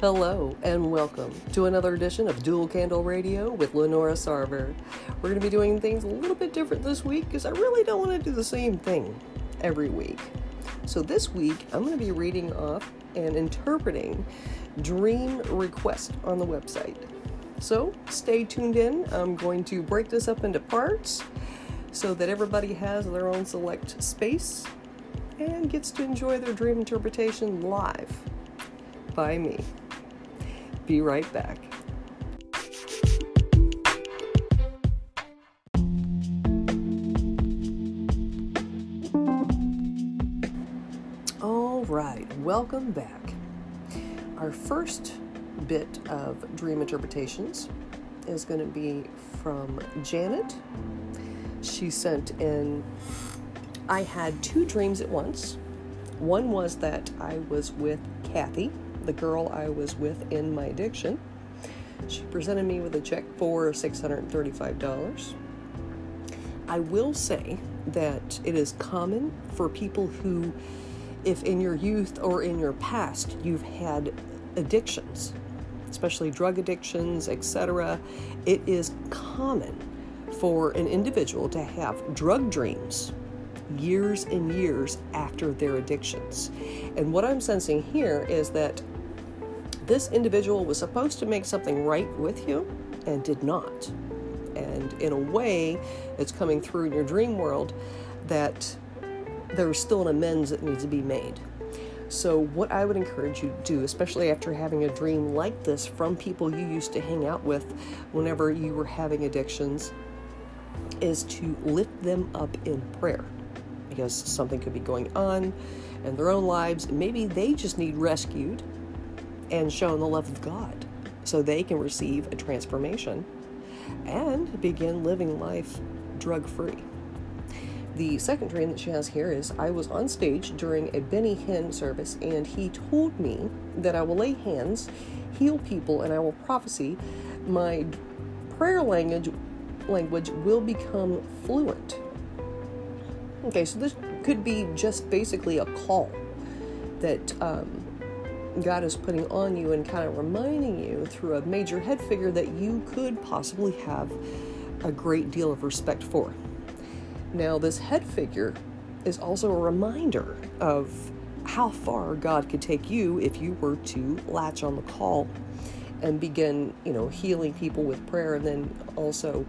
Hello and welcome to another edition of Dual Candle Radio with Lenora Sarver. We're going to be doing things a little bit different this week because I really don't want to do the same thing every week. So this week I'm going to be reading off and interpreting dream request on the website. So stay tuned in. I'm going to break this up into parts so that everybody has their own select space and gets to enjoy their dream interpretation live by me. Be right back. All right, welcome back. Our first bit of dream interpretations is going to be from Janet. She sent in I had two dreams at once. One was that I was with Kathy, the girl I was with in my addiction. She presented me with a check for $635. I will say that it is common for people who, if in your youth or in your past you've had addictions, especially drug addictions, etc., it is common for an individual to have drug dreams years and years after their addictions. And what I'm sensing here is that this individual was supposed to make something right with you and did not. And in a way, it's coming through in your dream world that there's still an amends that needs to be made. So, what I would encourage you to do, especially after having a dream like this from people you used to hang out with whenever you were having addictions, is to lift them up in prayer because something could be going on in their own lives. Maybe they just need rescued and shown the love of God so they can receive a transformation and begin living life drug free. The second dream that she has here is I was on stage during a Benny Hinn service and he told me that I will lay hands, heal people, and I will prophesy. My prayer language language will become fluent. Okay, so this could be just basically a call that um, God is putting on you and kind of reminding you through a major head figure that you could possibly have a great deal of respect for. Now, this head figure is also a reminder of how far God could take you if you were to latch on the call and begin, you know, healing people with prayer and then also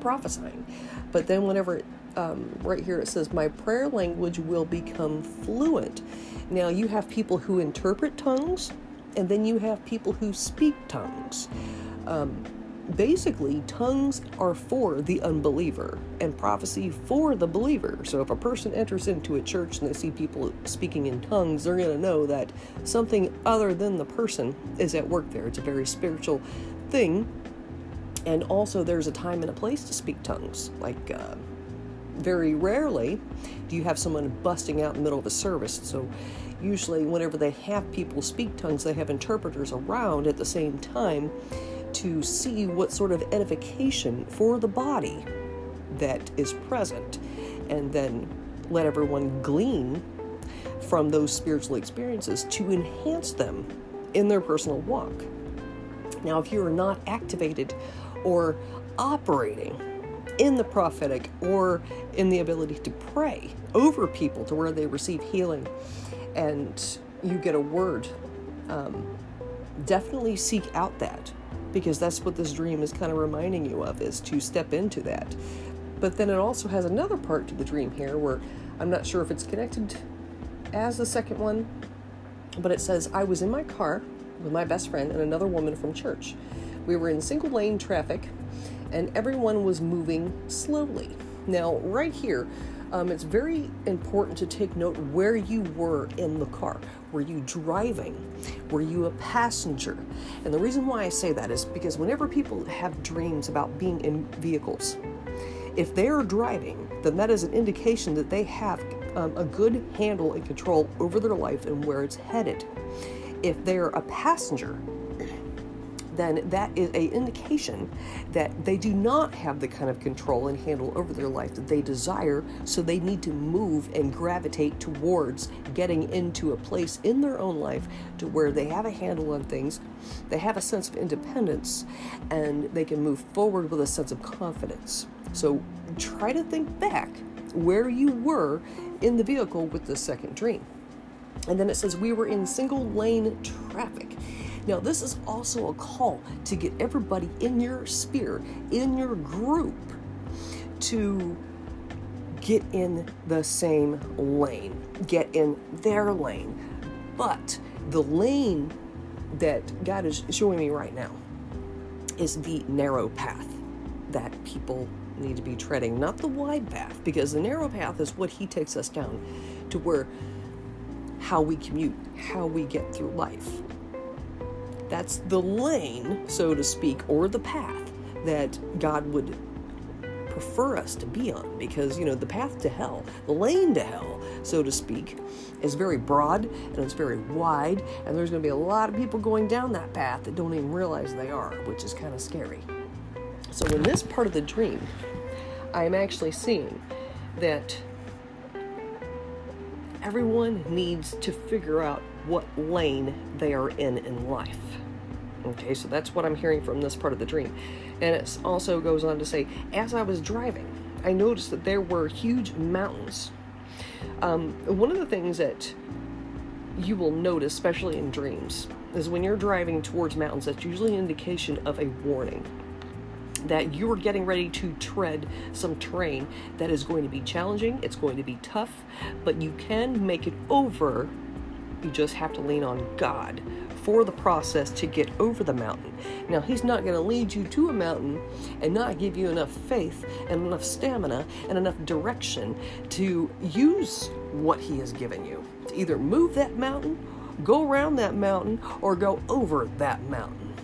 prophesying. But then, whenever um, right here it says, My prayer language will become fluent. Now, you have people who interpret tongues, and then you have people who speak tongues. Um, basically, tongues are for the unbeliever and prophecy for the believer. So, if a person enters into a church and they see people speaking in tongues, they're going to know that something other than the person is at work there. It's a very spiritual thing. And also, there's a time and a place to speak tongues. Like, uh, very rarely do you have someone busting out in the middle of a service. So, usually, whenever they have people speak tongues, they have interpreters around at the same time to see what sort of edification for the body that is present, and then let everyone glean from those spiritual experiences to enhance them in their personal walk. Now, if you are not activated or operating in the prophetic or in the ability to pray over people to where they receive healing and you get a word, um, definitely seek out that because that's what this dream is kind of reminding you of is to step into that. But then it also has another part to the dream here where I'm not sure if it's connected as the second one, but it says, I was in my car with my best friend and another woman from church. We were in single lane traffic and everyone was moving slowly. Now, right here, um, it's very important to take note where you were in the car. Were you driving? Were you a passenger? And the reason why I say that is because whenever people have dreams about being in vehicles, if they are driving, then that is an indication that they have um, a good handle and control over their life and where it's headed. If they're a passenger, then that is a indication that they do not have the kind of control and handle over their life that they desire so they need to move and gravitate towards getting into a place in their own life to where they have a handle on things they have a sense of independence and they can move forward with a sense of confidence. So try to think back where you were in the vehicle with the second dream. And then it says we were in single lane traffic now, this is also a call to get everybody in your sphere, in your group, to get in the same lane, get in their lane. But the lane that God is showing me right now is the narrow path that people need to be treading, not the wide path, because the narrow path is what He takes us down to where how we commute, how we get through life. That's the lane, so to speak, or the path that God would prefer us to be on because, you know, the path to hell, the lane to hell, so to speak, is very broad and it's very wide, and there's going to be a lot of people going down that path that don't even realize they are, which is kind of scary. So, in this part of the dream, I am actually seeing that everyone needs to figure out what lane they are in in life. Okay, so that's what I'm hearing from this part of the dream. And it also goes on to say, as I was driving, I noticed that there were huge mountains. Um, one of the things that you will notice, especially in dreams, is when you're driving towards mountains, that's usually an indication of a warning that you are getting ready to tread some terrain that is going to be challenging, it's going to be tough, but you can make it over. You just have to lean on God for the process to get over the mountain. Now, He's not going to lead you to a mountain and not give you enough faith and enough stamina and enough direction to use what He has given you. To either move that mountain, go around that mountain, or go over that mountain.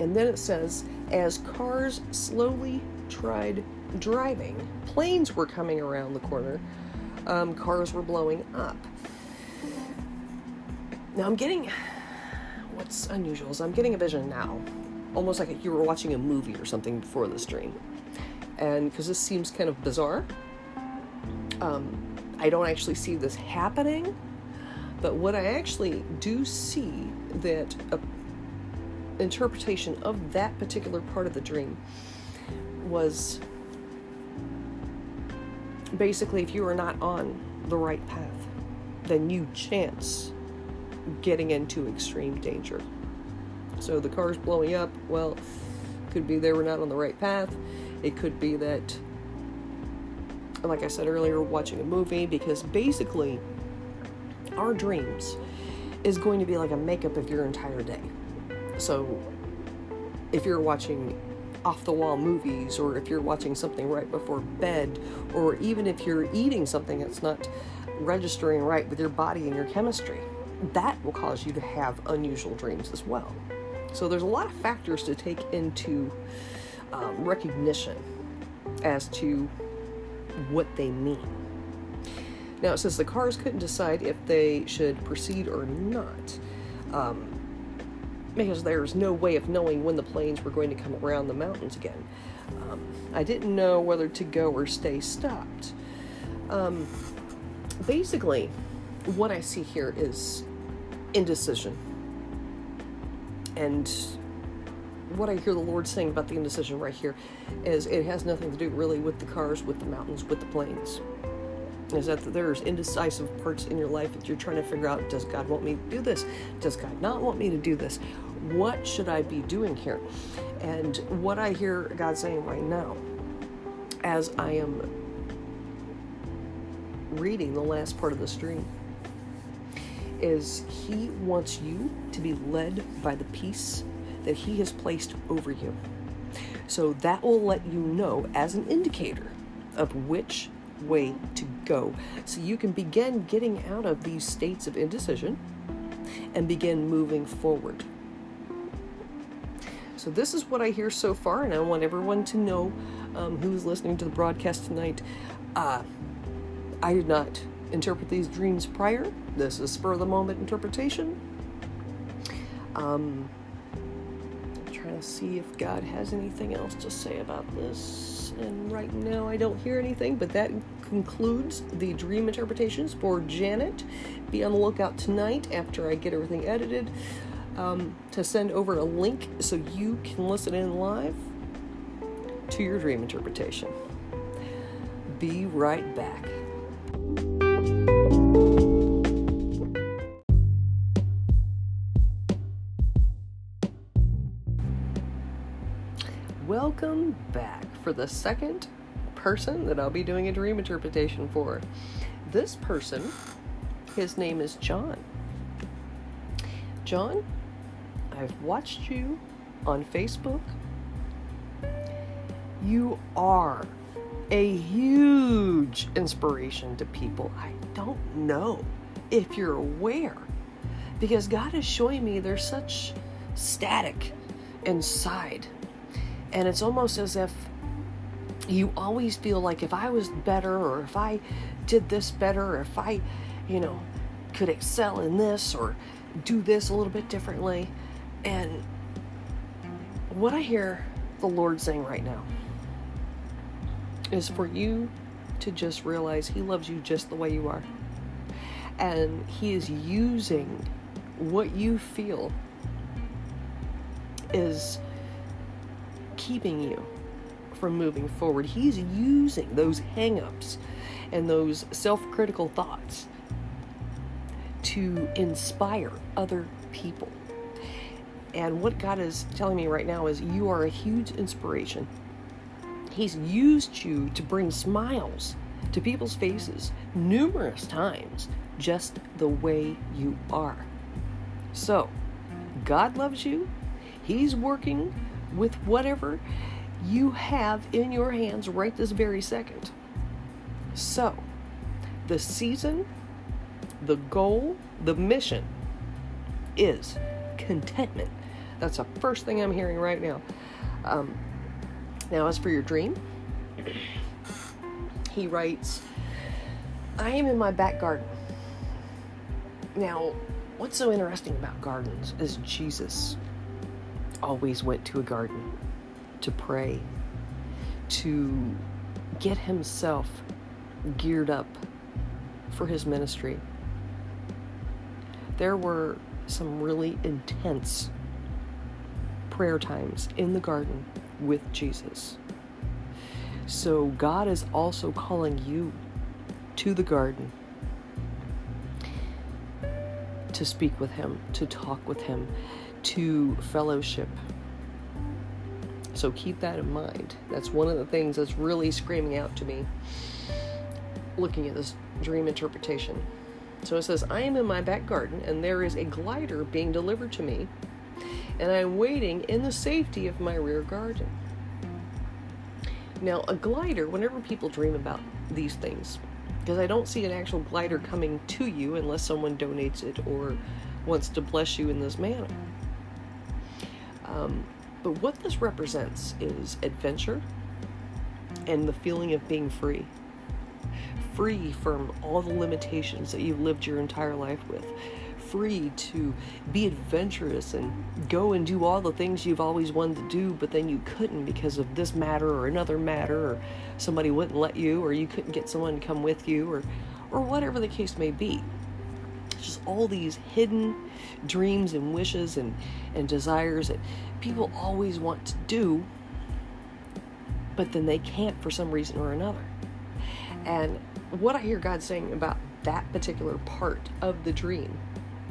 And then it says, as cars slowly tried driving, planes were coming around the corner, um, cars were blowing up. Now I'm getting what's unusual is I'm getting a vision now, almost like you were watching a movie or something before the dream. and because this seems kind of bizarre, um, I don't actually see this happening. But what I actually do see that a interpretation of that particular part of the dream was basically if you are not on the right path, then you chance getting into extreme danger. So the car's blowing up, well, could be they were not on the right path. It could be that, like I said earlier, watching a movie, because basically, our dreams is going to be like a makeup of your entire day. So if you're watching off the wall movies, or if you're watching something right before bed, or even if you're eating something that's not registering right with your body and your chemistry, that will cause you to have unusual dreams as well. So there's a lot of factors to take into um, recognition as to what they mean. Now it says the cars couldn't decide if they should proceed or not. Um, because there's no way of knowing when the planes were going to come around the mountains again. Um, I didn't know whether to go or stay stopped. Um, basically, what I see here is indecision. And what I hear the Lord saying about the indecision right here is it has nothing to do really with the cars, with the mountains, with the planes. Is that there's indecisive parts in your life that you're trying to figure out does God want me to do this? Does God not want me to do this? What should I be doing here? And what I hear God saying right now, as I am reading the last part of the stream, is He wants you to be led by the peace that He has placed over you. So that will let you know as an indicator of which way to go. So you can begin getting out of these states of indecision and begin moving forward. So, this is what I hear so far, and I want everyone to know um, who's listening to the broadcast tonight. Uh, I did not interpret these dreams prior. This is spur of the moment interpretation. Um, trying to see if God has anything else to say about this. And right now, I don't hear anything, but that concludes the dream interpretations for Janet. Be on the lookout tonight after I get everything edited um, to send over a link so you can listen in live to your dream interpretation. Be right back. Welcome back for the second person that I'll be doing a dream interpretation for. This person, his name is John. John, I've watched you on Facebook. You are a huge inspiration to people. I don't know if you're aware because God is showing me there's such static inside. And it's almost as if you always feel like if I was better or if I did this better or if I, you know, could excel in this or do this a little bit differently. And what I hear the Lord saying right now is for you to just realize He loves you just the way you are. And He is using what you feel is keeping you from moving forward. He's using those hangups and those self critical thoughts to inspire other people. And what God is telling me right now is you are a huge inspiration. He's used you to bring smiles to people's faces numerous times, just the way you are. So, God loves you. He's working with whatever you have in your hands right this very second. So, the season, the goal, the mission is contentment. That's the first thing I'm hearing right now. Um, now, as for your dream, he writes, I am in my back garden. Now, what's so interesting about gardens is Jesus always went to a garden to pray, to get himself geared up for his ministry. There were some really intense prayer times in the garden with Jesus. So God is also calling you to the garden to speak with Him, to talk with Him, to fellowship. So keep that in mind. That's one of the things that's really screaming out to me looking at this dream interpretation. So it says, I am in my back garden, and there is a glider being delivered to me, and I'm waiting in the safety of my rear garden. Now, a glider, whenever people dream about these things, because I don't see an actual glider coming to you unless someone donates it or wants to bless you in this manner. Um, but what this represents is adventure and the feeling of being free. Free from all the limitations that you've lived your entire life with. Free to be adventurous and go and do all the things you've always wanted to do, but then you couldn't because of this matter or another matter, or somebody wouldn't let you, or you couldn't get someone to come with you, or, or whatever the case may be just all these hidden dreams and wishes and, and desires that people always want to do, but then they can't for some reason or another. And what I hear God saying about that particular part of the dream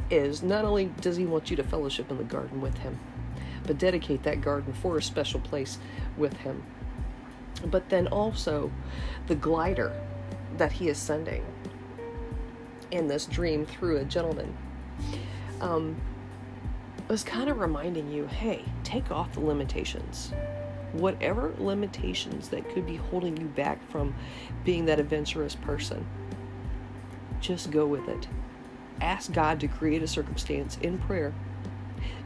is not only does He want you to fellowship in the garden with Him, but dedicate that garden for a special place with Him. But then also the glider that He is sending in this dream through a gentleman um, was kind of reminding you hey, take off the limitations. Whatever limitations that could be holding you back from being that adventurous person, just go with it. Ask God to create a circumstance in prayer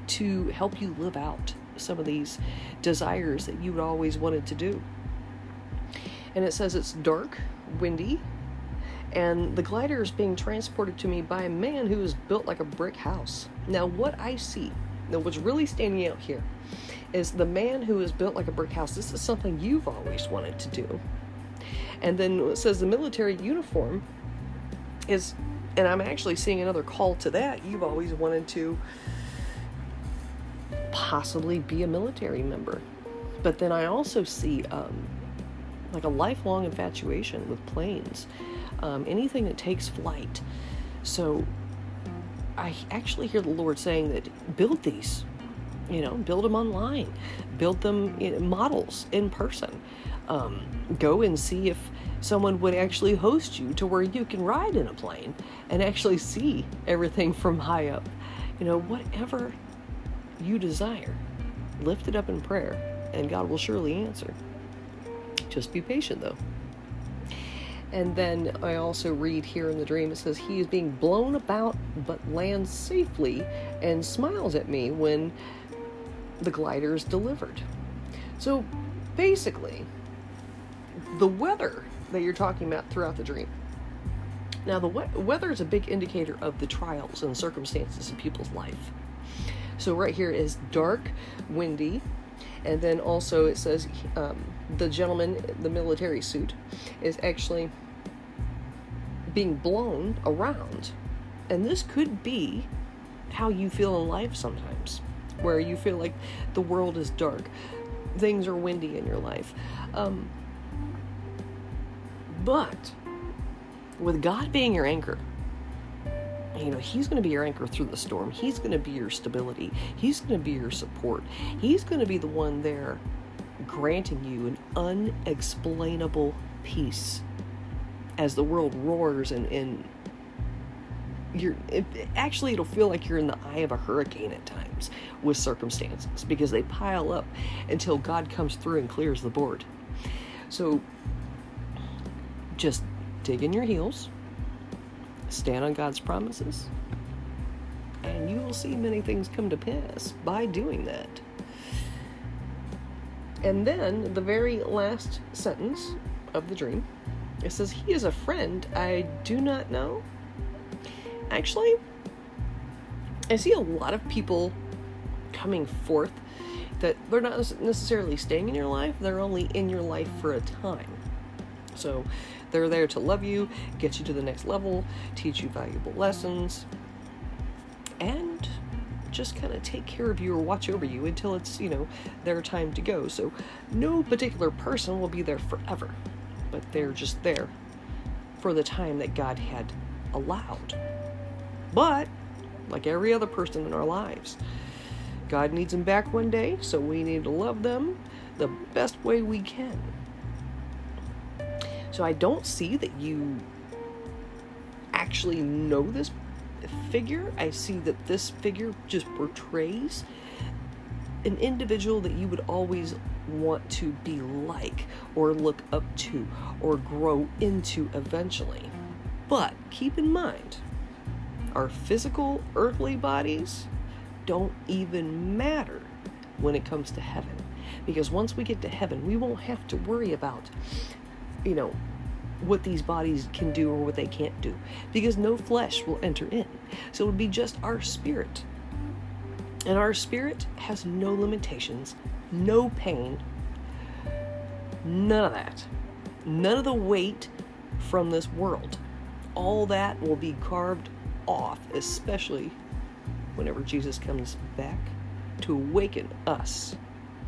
to help you live out some of these desires that you would always wanted to do. And it says it's dark, windy, and the glider is being transported to me by a man who is built like a brick house. Now, what I see Now, what's really standing out here is the man who is built like a brick house. This is something you've always wanted to do. And then it says the military uniform is, and I'm actually seeing another call to that. You've always wanted to possibly be a military member. But then I also see um, like a lifelong infatuation with planes, um, anything that takes flight. So I actually hear the Lord saying that build these, you know, build them online, build them in models in person. Um, go and see if someone would actually host you to where you can ride in a plane and actually see everything from high up. You know, whatever you desire, lift it up in prayer, and God will surely answer. Just be patient though. And then I also read here in the dream it says, He is being blown about but lands safely and smiles at me when the glider is delivered. So basically, the weather that you're talking about throughout the dream. Now, the we- weather is a big indicator of the trials and circumstances in people's life. So, right here is dark, windy, and then also it says um, the gentleman, the military suit, is actually being blown around. And this could be how you feel in life sometimes, where you feel like the world is dark, things are windy in your life. Um, but with God being your anchor, you know, He's going to be your anchor through the storm. He's going to be your stability. He's going to be your support. He's going to be the one there granting you an unexplainable peace as the world roars and, and you're it, actually it'll feel like you're in the eye of a hurricane at times with circumstances because they pile up until God comes through and clears the board. So just dig in your heels, stand on God's promises, and you will see many things come to pass by doing that. And then the very last sentence of the dream it says, He is a friend I do not know. Actually, I see a lot of people coming forth that they're not necessarily staying in your life, they're only in your life for a time. So they're there to love you, get you to the next level, teach you valuable lessons, and just kind of take care of you or watch over you until it's, you know, their time to go. So no particular person will be there forever, but they're just there for the time that God had allowed. But, like every other person in our lives, God needs them back one day, so we need to love them the best way we can. So I don't see that you actually know this figure. I see that this figure just portrays an individual that you would always want to be like or look up to or grow into eventually. But keep in mind, our physical earthly bodies don't even matter when it comes to heaven. Because once we get to heaven, we won't have to worry about, you know, what these bodies can do or what they can't do. Because no flesh will enter in. So it would be just our spirit. And our spirit has no limitations, no pain, none of that. None of the weight from this world. All that will be carved off, especially whenever Jesus comes back to awaken us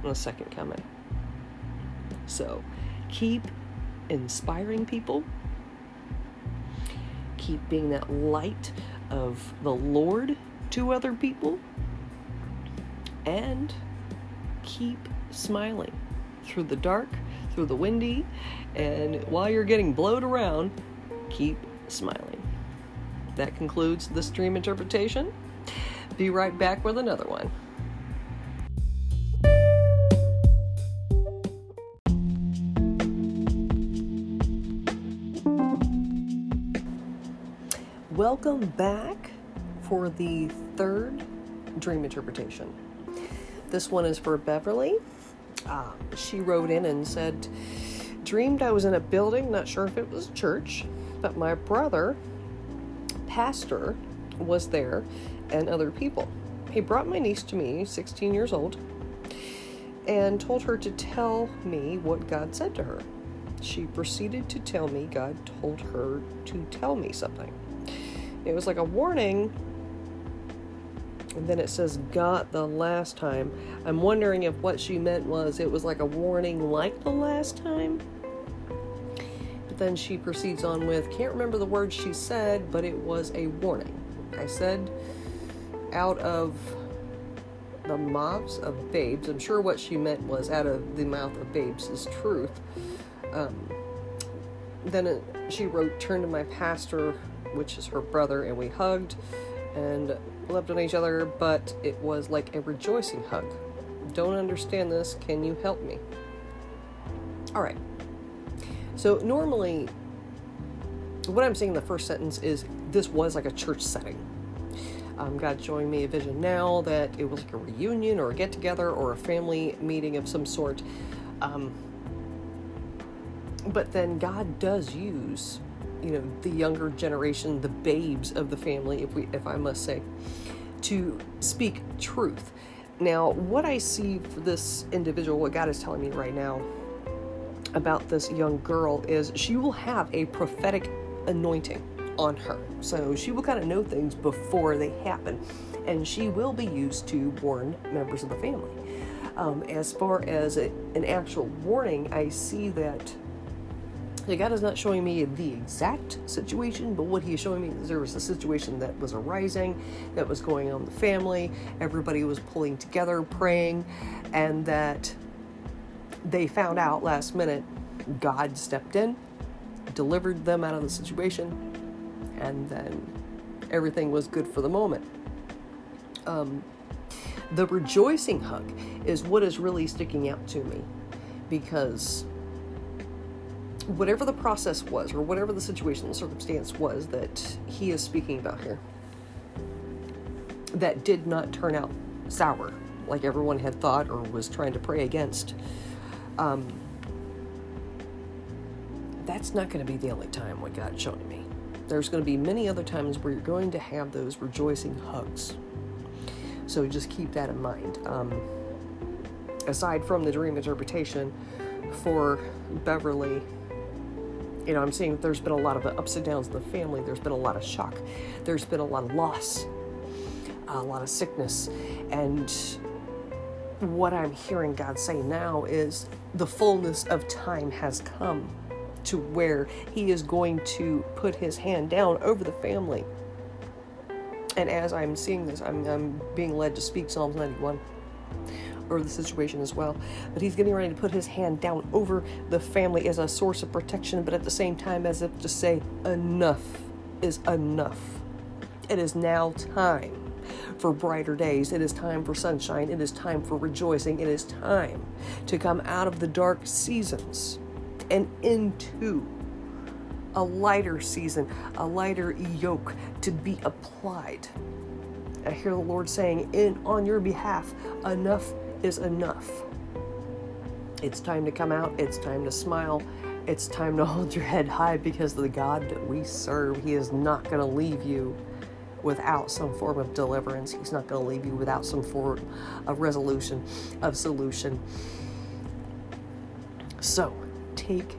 in the second coming. So keep inspiring people, keep being that light of the Lord to other people, and keep smiling through the dark, through the windy, and while you're getting blowed around, keep smiling. That concludes this dream interpretation. Be right back with another one. Welcome back for the third dream interpretation. This one is for Beverly. Um, she wrote in and said, Dreamed I was in a building, not sure if it was a church, but my brother, pastor, was there and other people. he brought my niece to me, 16 years old, and told her to tell me what God said to her. She proceeded to tell me God told her to tell me something. It was like a warning, and then it says got the last time. I'm wondering if what she meant was it was like a warning like the last time. But then she proceeds on with can't remember the words she said, but it was a warning. I said out of the mouths of babes. I'm sure what she meant was out of the mouth of babes is truth. Um, then it, she wrote, Turn to my pastor, which is her brother, and we hugged and loved on each other, but it was like a rejoicing hug. Don't understand this. Can you help me? All right. So, normally, what I'm saying in the first sentence is this was like a church setting. Um, God's showing me a vision now that it was like a reunion or a get together or a family meeting of some sort. Um, but then God does use, you know, the younger generation, the babes of the family, if we, if I must say, to speak truth. Now, what I see for this individual, what God is telling me right now about this young girl is she will have a prophetic anointing on her. So she will kind of know things before they happen, and she will be used to warn members of the family. Um, as far as a, an actual warning, I see that God is not showing me the exact situation, but what He is showing me is there was a situation that was arising, that was going on in the family. Everybody was pulling together, praying, and that they found out last minute God stepped in, delivered them out of the situation, and then everything was good for the moment. Um, the rejoicing hug is what is really sticking out to me because whatever the process was, or whatever the situation, the circumstance was that he is speaking about here, that did not turn out sour like everyone had thought or was trying to pray against. Um, that's not going to be the only time what God's showing me there's going to be many other times where you're going to have those rejoicing hugs. So just keep that in mind. Um, aside from the dream interpretation for Beverly, you know, I'm seeing there's been a lot of ups and downs in the family. There's been a lot of shock. There's been a lot of loss, a lot of sickness. And what I'm hearing God say now is the fullness of time has come to where he is going to put his hand down over the family. And as I'm seeing this, I'm, I'm being led to speak Psalms 91 over the situation as well. But he's getting ready to put his hand down over the family as a source of protection, but at the same time, as if to say, enough is enough. It is now time for brighter days. It is time for sunshine. It is time for rejoicing. It is time to come out of the dark seasons and into a lighter season, a lighter yoke to be applied. I hear the Lord saying, in on your behalf, enough is enough. It's time to come out, it's time to smile, it's time to hold your head high because the God that we serve, He is not going to leave you without some form of deliverance. He's not going to leave you without some form of resolution, of solution. So, take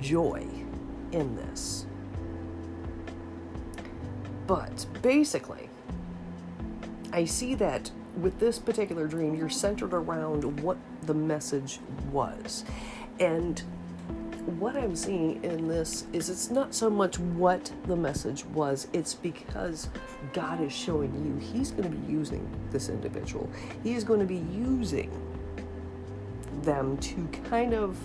joy in this. But basically, I see that with this particular dream, you're centered around what the message was. And what I'm seeing in this is it's not so much what the message was, it's because God is showing you He's going to be using this individual. He is going to be using them to kind of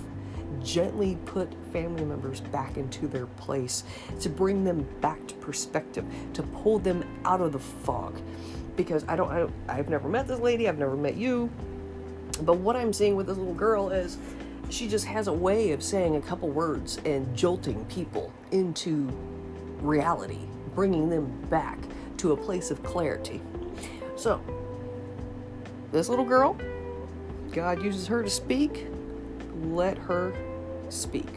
gently put family members back into their place, to bring them back to perspective, to pull them out of the fog. Because I don't, I don't I've never met this lady, I've never met you, but what I'm seeing with this little girl is she just has a way of saying a couple words and jolting people into reality, bringing them back to a place of clarity. So, this little girl, God uses her to speak. Let her speak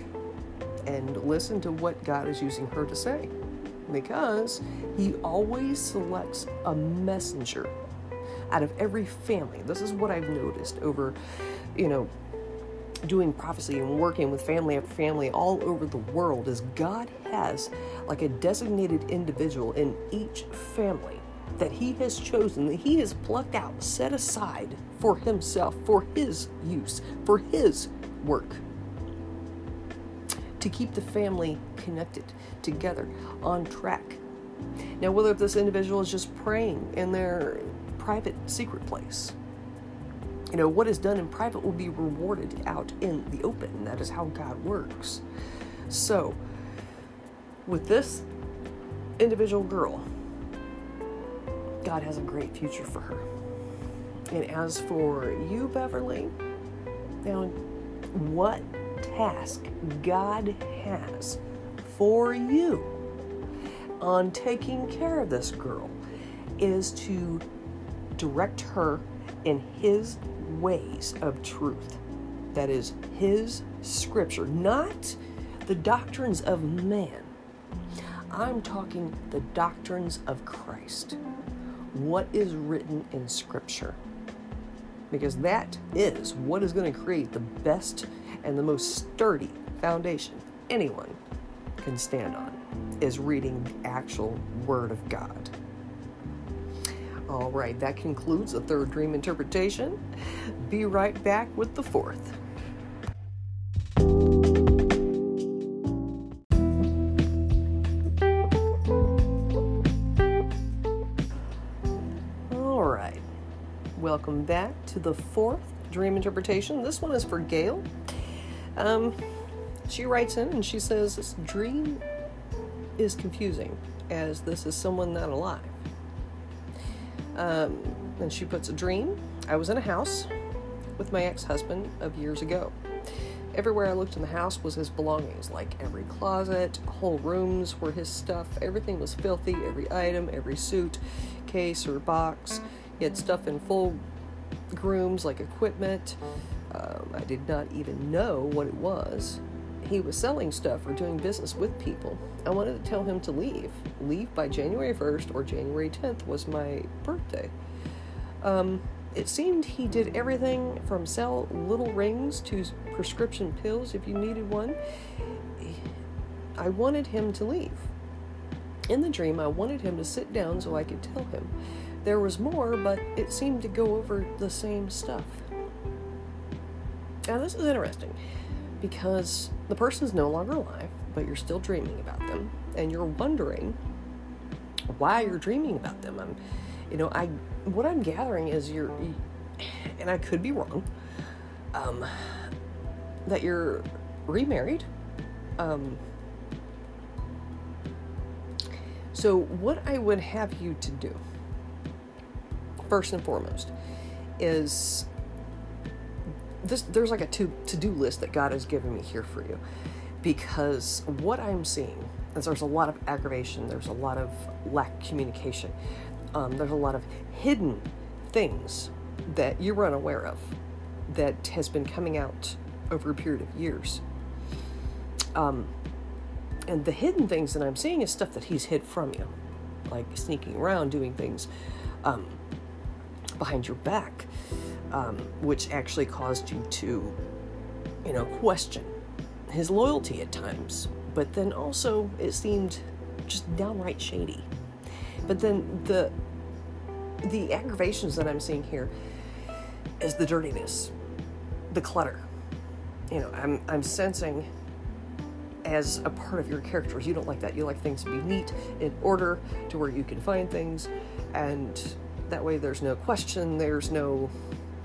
and listen to what God is using her to say because He always selects a messenger, out of every family. This is what I've noticed over, you know, doing prophecy and working with family after family all over the world is God has like a designated individual in each family that he has chosen, that he has plucked out, set aside for himself, for his use, for his work. To keep the family connected, together, on track. Now, whether this individual is just praying in their private secret place, you know, what is done in private will be rewarded out in the open. That is how God works. So, with this individual girl, God has a great future for her. And as for you, Beverly, now what task God has for you on taking care of this girl is to direct her in His ways of truth. That is His scripture, not the doctrines of man. I'm talking the doctrines of Christ what is written in Scripture. Because that is what is going to create the best and the most sturdy foundation anyone can stand on, is reading the actual Word of God. All right, that concludes the third dream interpretation. Be right back with the fourth. Welcome back to the fourth dream interpretation. This one is for Gail. Um, she writes in and she says, This dream is confusing as this is someone not alive. Um, and she puts a dream. I was in a house with my ex husband of years ago. Everywhere I looked in the house was his belongings, like every closet, whole rooms were his stuff. Everything was filthy, every item, every suit, case, or box. He had stuff in full grooms, like equipment. Um, I did not even know what it was. He was selling stuff or doing business with people. I wanted to tell him to leave. Leave by January 1st or January 10th was my birthday. Um, it seemed he did everything from sell little rings to prescription pills if you needed one. I wanted him to leave. In the dream, I wanted him to sit down so I could tell him. There was more, but it seemed to go over the same stuff. Now, this is interesting because the person's no longer alive, but you're still dreaming about them, and you're wondering why you're dreaming about them. I'm, you know, I what I'm gathering is you're, and I could be wrong, um, that you're remarried. Um, so, what I would have you to do first and foremost is this there's like a to to-do list that God has given me here for you because what I'm seeing is there's a lot of aggravation, there's a lot of lack of communication, um, there's a lot of hidden things that you're unaware of that has been coming out over a period of years. Um, and the hidden things that I'm seeing is stuff that he's hid from you, like sneaking around, doing things um, behind your back, um, which actually caused you to, you know, question his loyalty at times. But then also, it seemed just downright shady. But then the the aggravations that I'm seeing here is the dirtiness, the clutter. You know, I'm I'm sensing as a part of your character. You don't like that. You like things to be neat, in order, to where you can find things, and that way, there's no question, there's no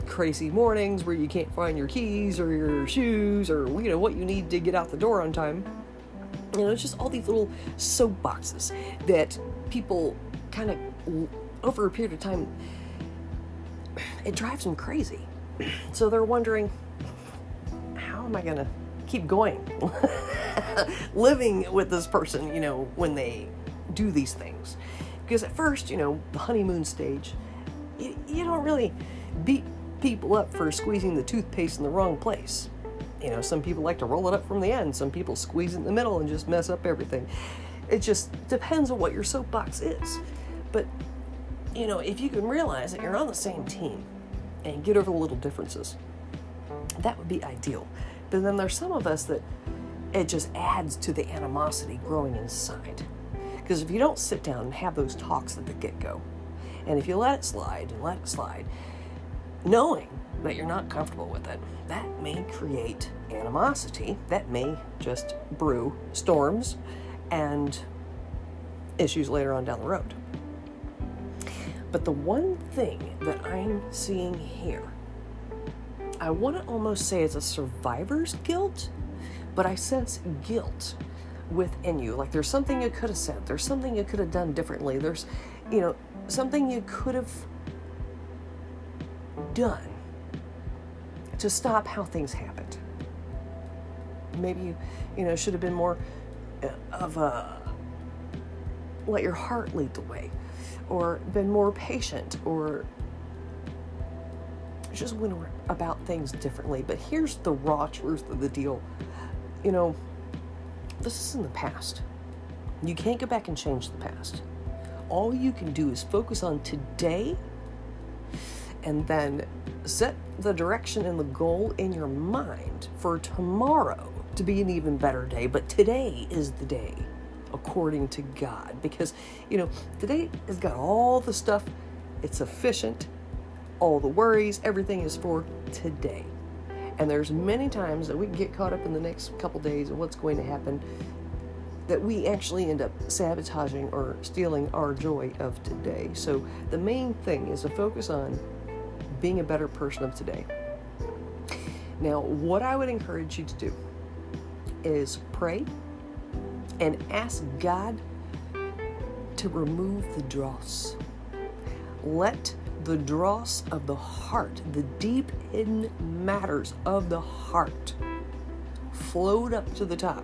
crazy mornings where you can't find your keys or your shoes or you know what you need to get out the door on time. You know, it's just all these little soapboxes that people kind of over a period of time it drives them crazy. So they're wondering, how am I to keep going living with this person, you know, when they do these things? Because at first, you know, the honeymoon stage, you, you don't really beat people up for squeezing the toothpaste in the wrong place. You know, some people like to roll it up from the end, some people squeeze it in the middle and just mess up everything. It just depends on what your soapbox is. But you know, if you can realize that you're on the same team and get over the little differences, that would be ideal. But then there's some of us that it just adds to the animosity growing inside. Because if you don't sit down and have those talks at the get go, and if you let it slide and let it slide, knowing that you're not comfortable with it, that may create animosity. That may just brew storms and issues later on down the road. But the one thing that I'm seeing here, I want to almost say it's a survivor's guilt, but I sense guilt within you. Like there's something you could have said, there's something you could have done differently, there's, you know, something you could have done to stop how things happened. Maybe you, you know, should have been more uh, of a let your heart lead the way, or been more patient, or just went about things differently. But here's the raw truth of the deal. You know, this is in the past. You can't go back and change the past. All you can do is focus on today and then set the direction and the goal in your mind for tomorrow to be an even better day. But today is the day according to God because, you know, today has got all the stuff, it's efficient, all the worries, everything is for today. And there's many times that we get caught up in the next couple days of what's going to happen that we actually end up sabotaging or stealing our joy of today. So the main thing is to focus on being a better person of today. Now, what I would encourage you to do is pray and ask God to remove the dross. Let the dross of the heart, the deep hidden matters of the heart, float up to the top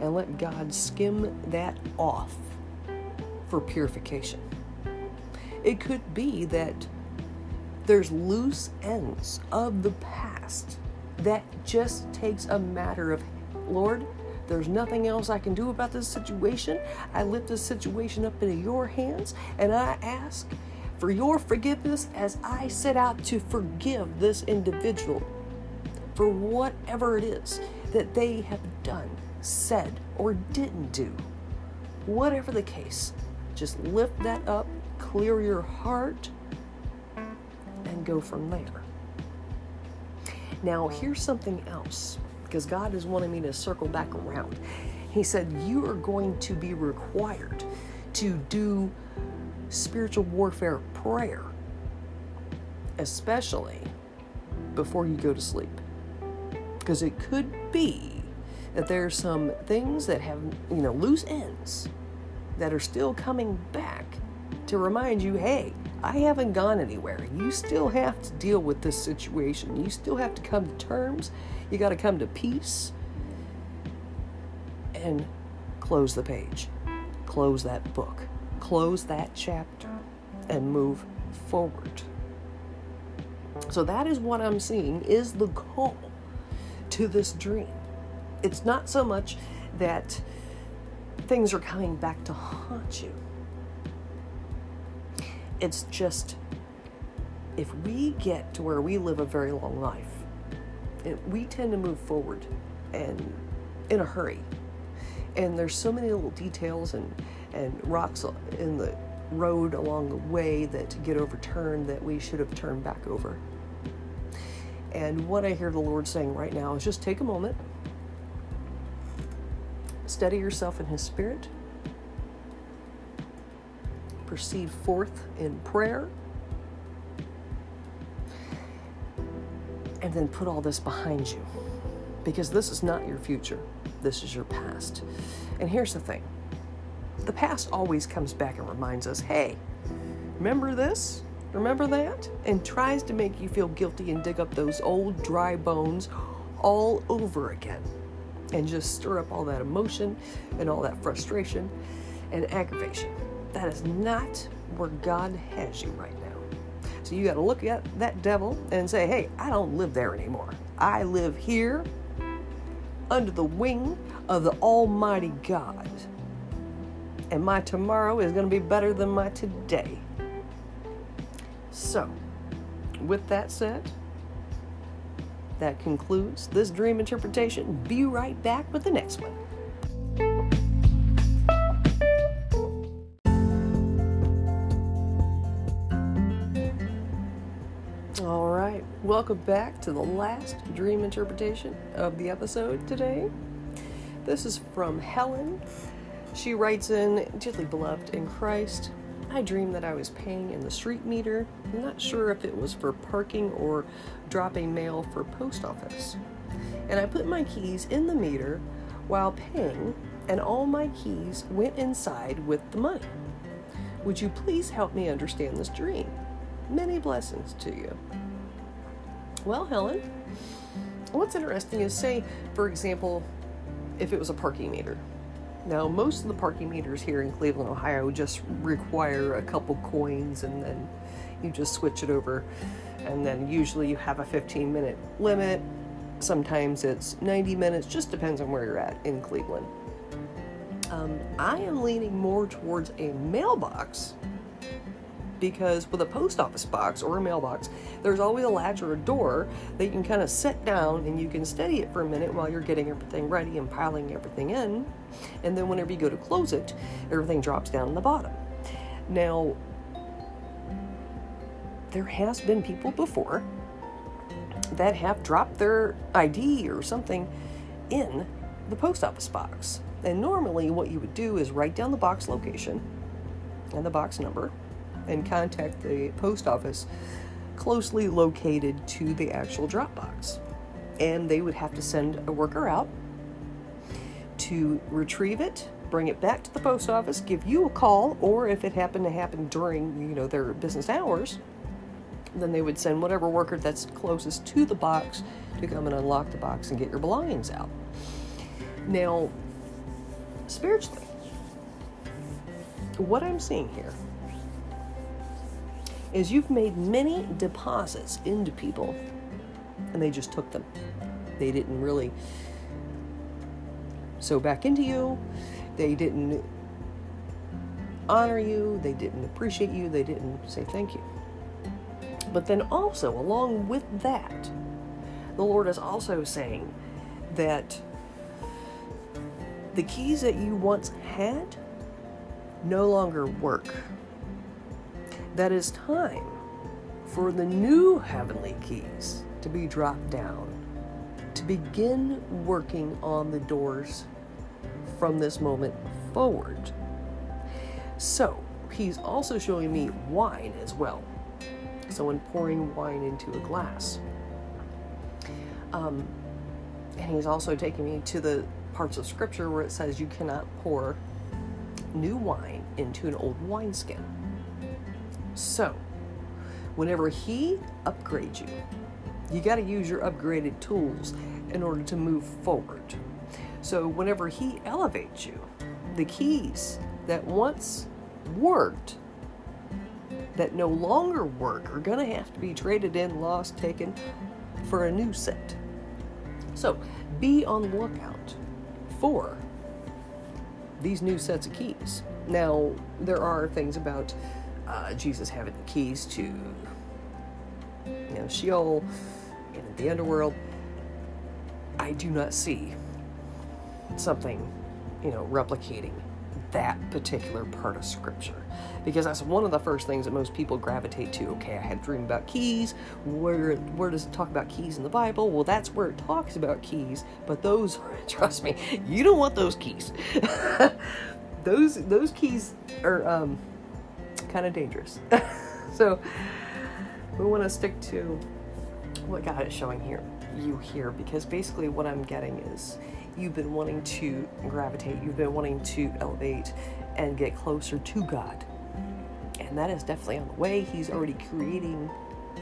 and let God skim that off for purification. It could be that there's loose ends of the past that just takes a matter of, Lord, there's nothing else I can do about this situation. I lift this situation up into your hands and I ask for your forgiveness as I set out to forgive this individual for whatever it is that they have done, said, or didn't do. Whatever the case, just lift that up, clear your heart, and go from there. Now, here's something else because God is wanting me to circle back around. He said, You are going to be required to do spiritual warfare prayer, especially before you go to sleep. Because it could be that there's some things that have, you know, loose ends that are still coming back to remind you hey, I haven't gone anywhere. You still have to deal with this situation. You still have to come to terms. You got to come to peace and close the page. Close that book. Close that chapter and move forward. So that is what I'm seeing is the call to this dream. It's not so much that things are coming back to haunt you it's just if we get to where we live a very long life, we tend to move forward and in a hurry. And there's so many little details and, and rocks in the road along the way that get overturned that we should have turned back over. And what I hear the Lord saying right now is just take a moment, steady yourself in His Spirit, proceed forth in prayer. And then put all this behind you. Because this is not your future, this is your past. And here's the thing the past always comes back and reminds us hey, remember this? Remember that? And tries to make you feel guilty and dig up those old dry bones all over again. And just stir up all that emotion and all that frustration and aggravation. That is not where God has you right now. So you got to look at that devil and say, hey, I don't live there anymore. I live here under the wing of the Almighty God. And my tomorrow is going to be better than my today. So, with that said, that concludes this dream interpretation. Be right back with the next one. All right, welcome back to the last dream interpretation of the episode today. This is from Helen. She writes in, Dearly beloved in Christ, I dreamed that I was paying in the street meter. I'm not sure if it was for parking or dropping mail for post office. And I put my keys in the meter while paying, and all my keys went inside with the money. Would you please help me understand this dream? Many blessings to you. Well, Helen, what's interesting is say, for example, if it was a parking meter now, most of the parking meters here in Cleveland, Ohio, just require a couple coins and then you just switch it over. And then usually you have a 15 minute limit. Sometimes it's 90 minutes, just depends on where you're at in Cleveland. Um, I am leaning more towards a mailbox because with a post office box or a mailbox, there's always a latch or a door that you can kind of set down and you can steady it for a minute while you're getting everything ready and piling everything in. And then whenever you go to close it, everything drops down in the bottom. Now, there has been people before that have dropped their ID or something in the post office box. And normally, what you would do is write down the box location and the box number and contact the post office closely located to the actual drop box. And they would have to send a worker out to retrieve it, bring it back to the post office, give you a call, or if it happened to happen during, you know, their business hours, then they would send whatever worker that's closest to the box to come and unlock the box and get your belongings out. Now, spiritually, what I'm seeing here is you've made many deposits into people and they just took them. They didn't really sow back into you. They didn't honor you. They didn't appreciate you. They didn't say thank you. But then also, along with that, the Lord is also saying that the keys that you once had no longer work that is time for the new heavenly keys to be dropped down, to begin working on the doors from this moment forward. So, he's also showing me wine as well. So, when pouring wine into a glass. Um, and he's also taking me to the parts of scripture where it says you cannot pour new wine into an old wineskin. So, whenever he upgrades you, you got to use your upgraded tools in order to move forward. So, whenever he elevates you, the keys that once worked that no longer work are going to have to be traded in, lost, taken for a new set. So, be on the lookout for these new sets of keys. Now, there are things about uh, Jesus having the keys to you know Sheol and the underworld, I do not see something you know replicating that particular part of scripture. Because that's one of the first things that most people gravitate to. Okay i had a dream about keys. Where where does it talk about keys in the bible? Well that's where it talks about keys. But those trust me you don't want those keys. Those those keys are um, kind of dangerous. so we want to stick to what God is showing here, you here, because basically what I'm getting is you've been wanting to gravitate, you've been wanting to elevate and get closer to God. And that is definitely on the way. He's already creating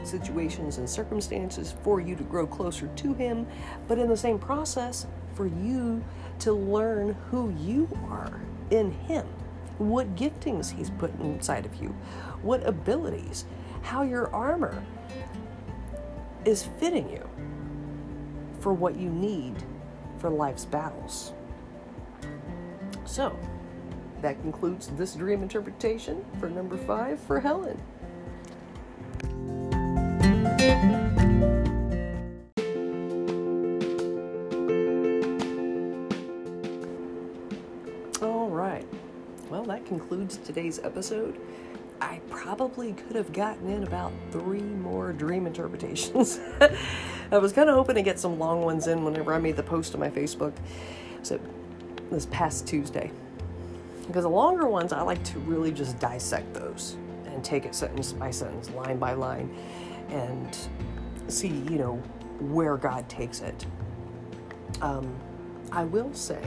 situations and circumstances for you to grow closer to Him, but in the same process, for you to learn who you are in Him what giftings He's put inside of you, what abilities, how your armor is fitting you for what you need for life's battles. So, that concludes this dream interpretation for number five for Helen. That concludes today's episode. I probably could have gotten in about three more dream interpretations. I was kind of hoping to get some long ones in whenever I made the post on my Facebook. So this past Tuesday. Because the longer ones, I like to really just dissect those and take it sentence by sentence, line by line, and see, you know, where God takes it. Um, I will say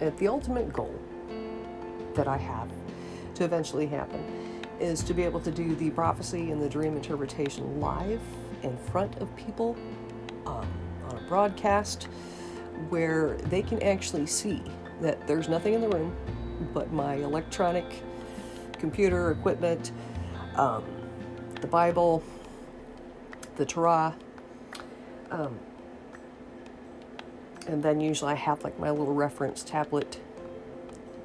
that the ultimate goal that I have to eventually happen is to be able to do the prophecy and the dream interpretation live in front of people um, on a broadcast where they can actually see that there's nothing in the room but my electronic computer equipment, um, the Bible, the Torah, um, and then usually I have like my little reference tablet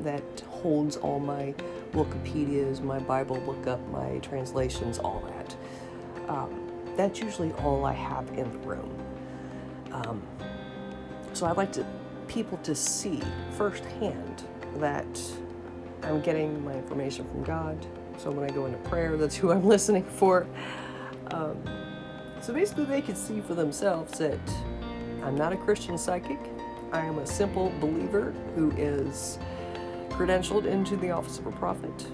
that holds all my Wikipedias, my Bible lookup, my translations, all that. Um, that's usually all I have in the room. Um, so I'd like to people to see firsthand that I'm getting my information from God. So when I go into prayer, that's who I'm listening for. Um, so basically, they can see for themselves that I'm not a Christian psychic. I am a simple believer who is credentialed into the office of a prophet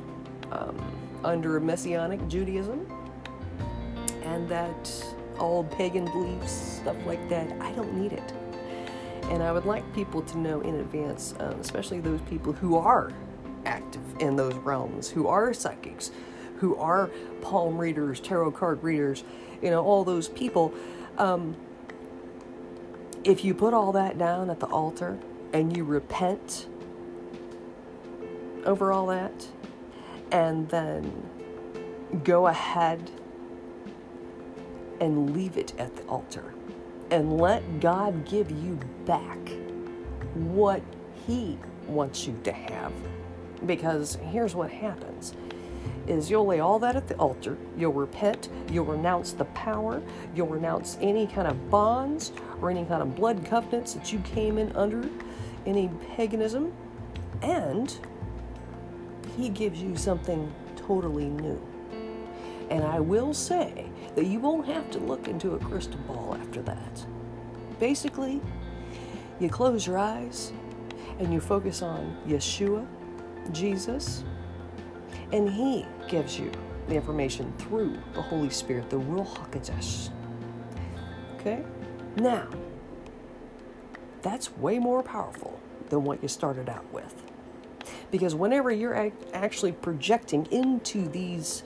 um, under Messianic Judaism, and that all pagan beliefs, stuff like that, I don't need it. And I would like people to know in advance, um, especially those people who are active in those realms, who are psychics, who are palm readers, tarot card readers, you know, all those people. Um, if you put all that down at the altar and you repent over all that, and then go ahead and leave it at the altar and let God give you back what He wants you to have. Because here's what happens is you'll lay all that at the altar, you'll repent, you'll renounce the power, you'll renounce any kind of bonds or any kind of blood covenants that you came in under, any paganism, and he gives you something totally new. And I will say that you won't have to look into a crystal ball after that. Basically, you close your eyes and you focus on Yeshua, Jesus, and He gives you the information through the Holy Spirit, the Ruach HaKodesh. Okay? Now, that's way more powerful than what you started out with. Because whenever you're actually projecting into these,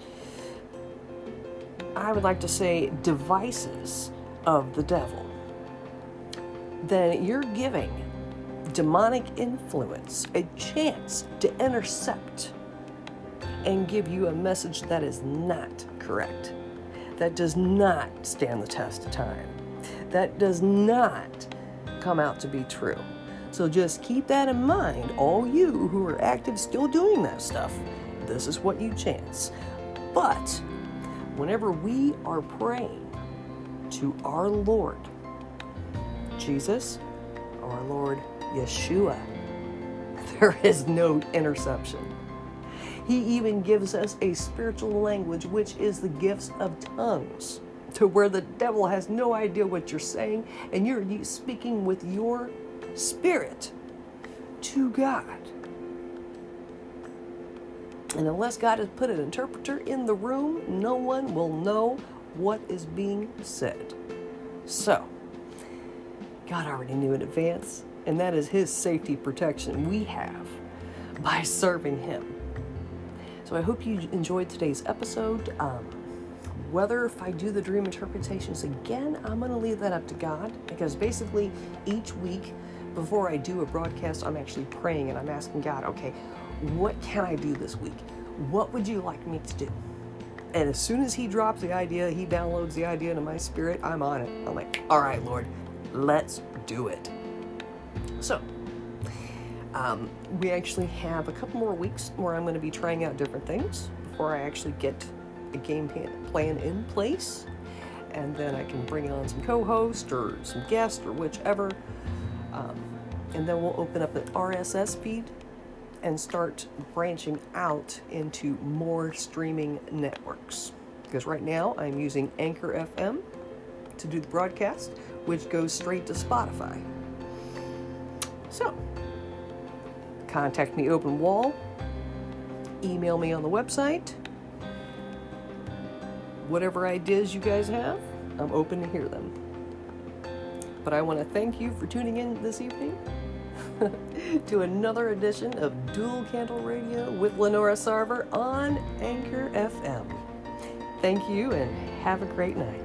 I would like to say, devices of the devil, then you're giving demonic influence a chance to intercept and give you a message that is not correct, that does not stand the test of time, that does not come out to be true. So just keep that in mind, all you who are active still doing that stuff. This is what you chance. But whenever we are praying to our Lord, Jesus, our Lord Yeshua, there is no interception. He even gives us a spiritual language, which is the gifts of tongues, to where the devil has no idea what you're saying, and you're speaking with your spirit to God. And unless God has put an interpreter in the room, no one will know what is being said. So, God already knew in advance, and that is His safety protection we have by serving Him. So I hope you enjoyed today's episode. Um, whether if I do the dream interpretations again, I'm going to leave that up to God because basically each week before I do a broadcast, I'm actually praying and I'm asking God, okay, what can I do this week? What would you like me to do? And as soon as He drops the idea, He downloads the idea into my spirit, I'm on it. I'm like, all right, Lord, let's do it. So, um, we actually have a couple more weeks where I'm going to be trying out different things before I actually get a game plan in place. And then I can bring on some co host or some guest or whichever. Um, and then we'll open up an RSS feed and start branching out into more streaming networks. Because right now I'm using Anchor FM to do the broadcast, which goes straight to Spotify. So, contact me open wall, email me on the website. Whatever ideas you guys have, I'm open to hear them. But I want to thank you for tuning in this evening to another edition of Dual Candle Radio with Lenora Sarver on Anchor FM. Thank you and have a great night.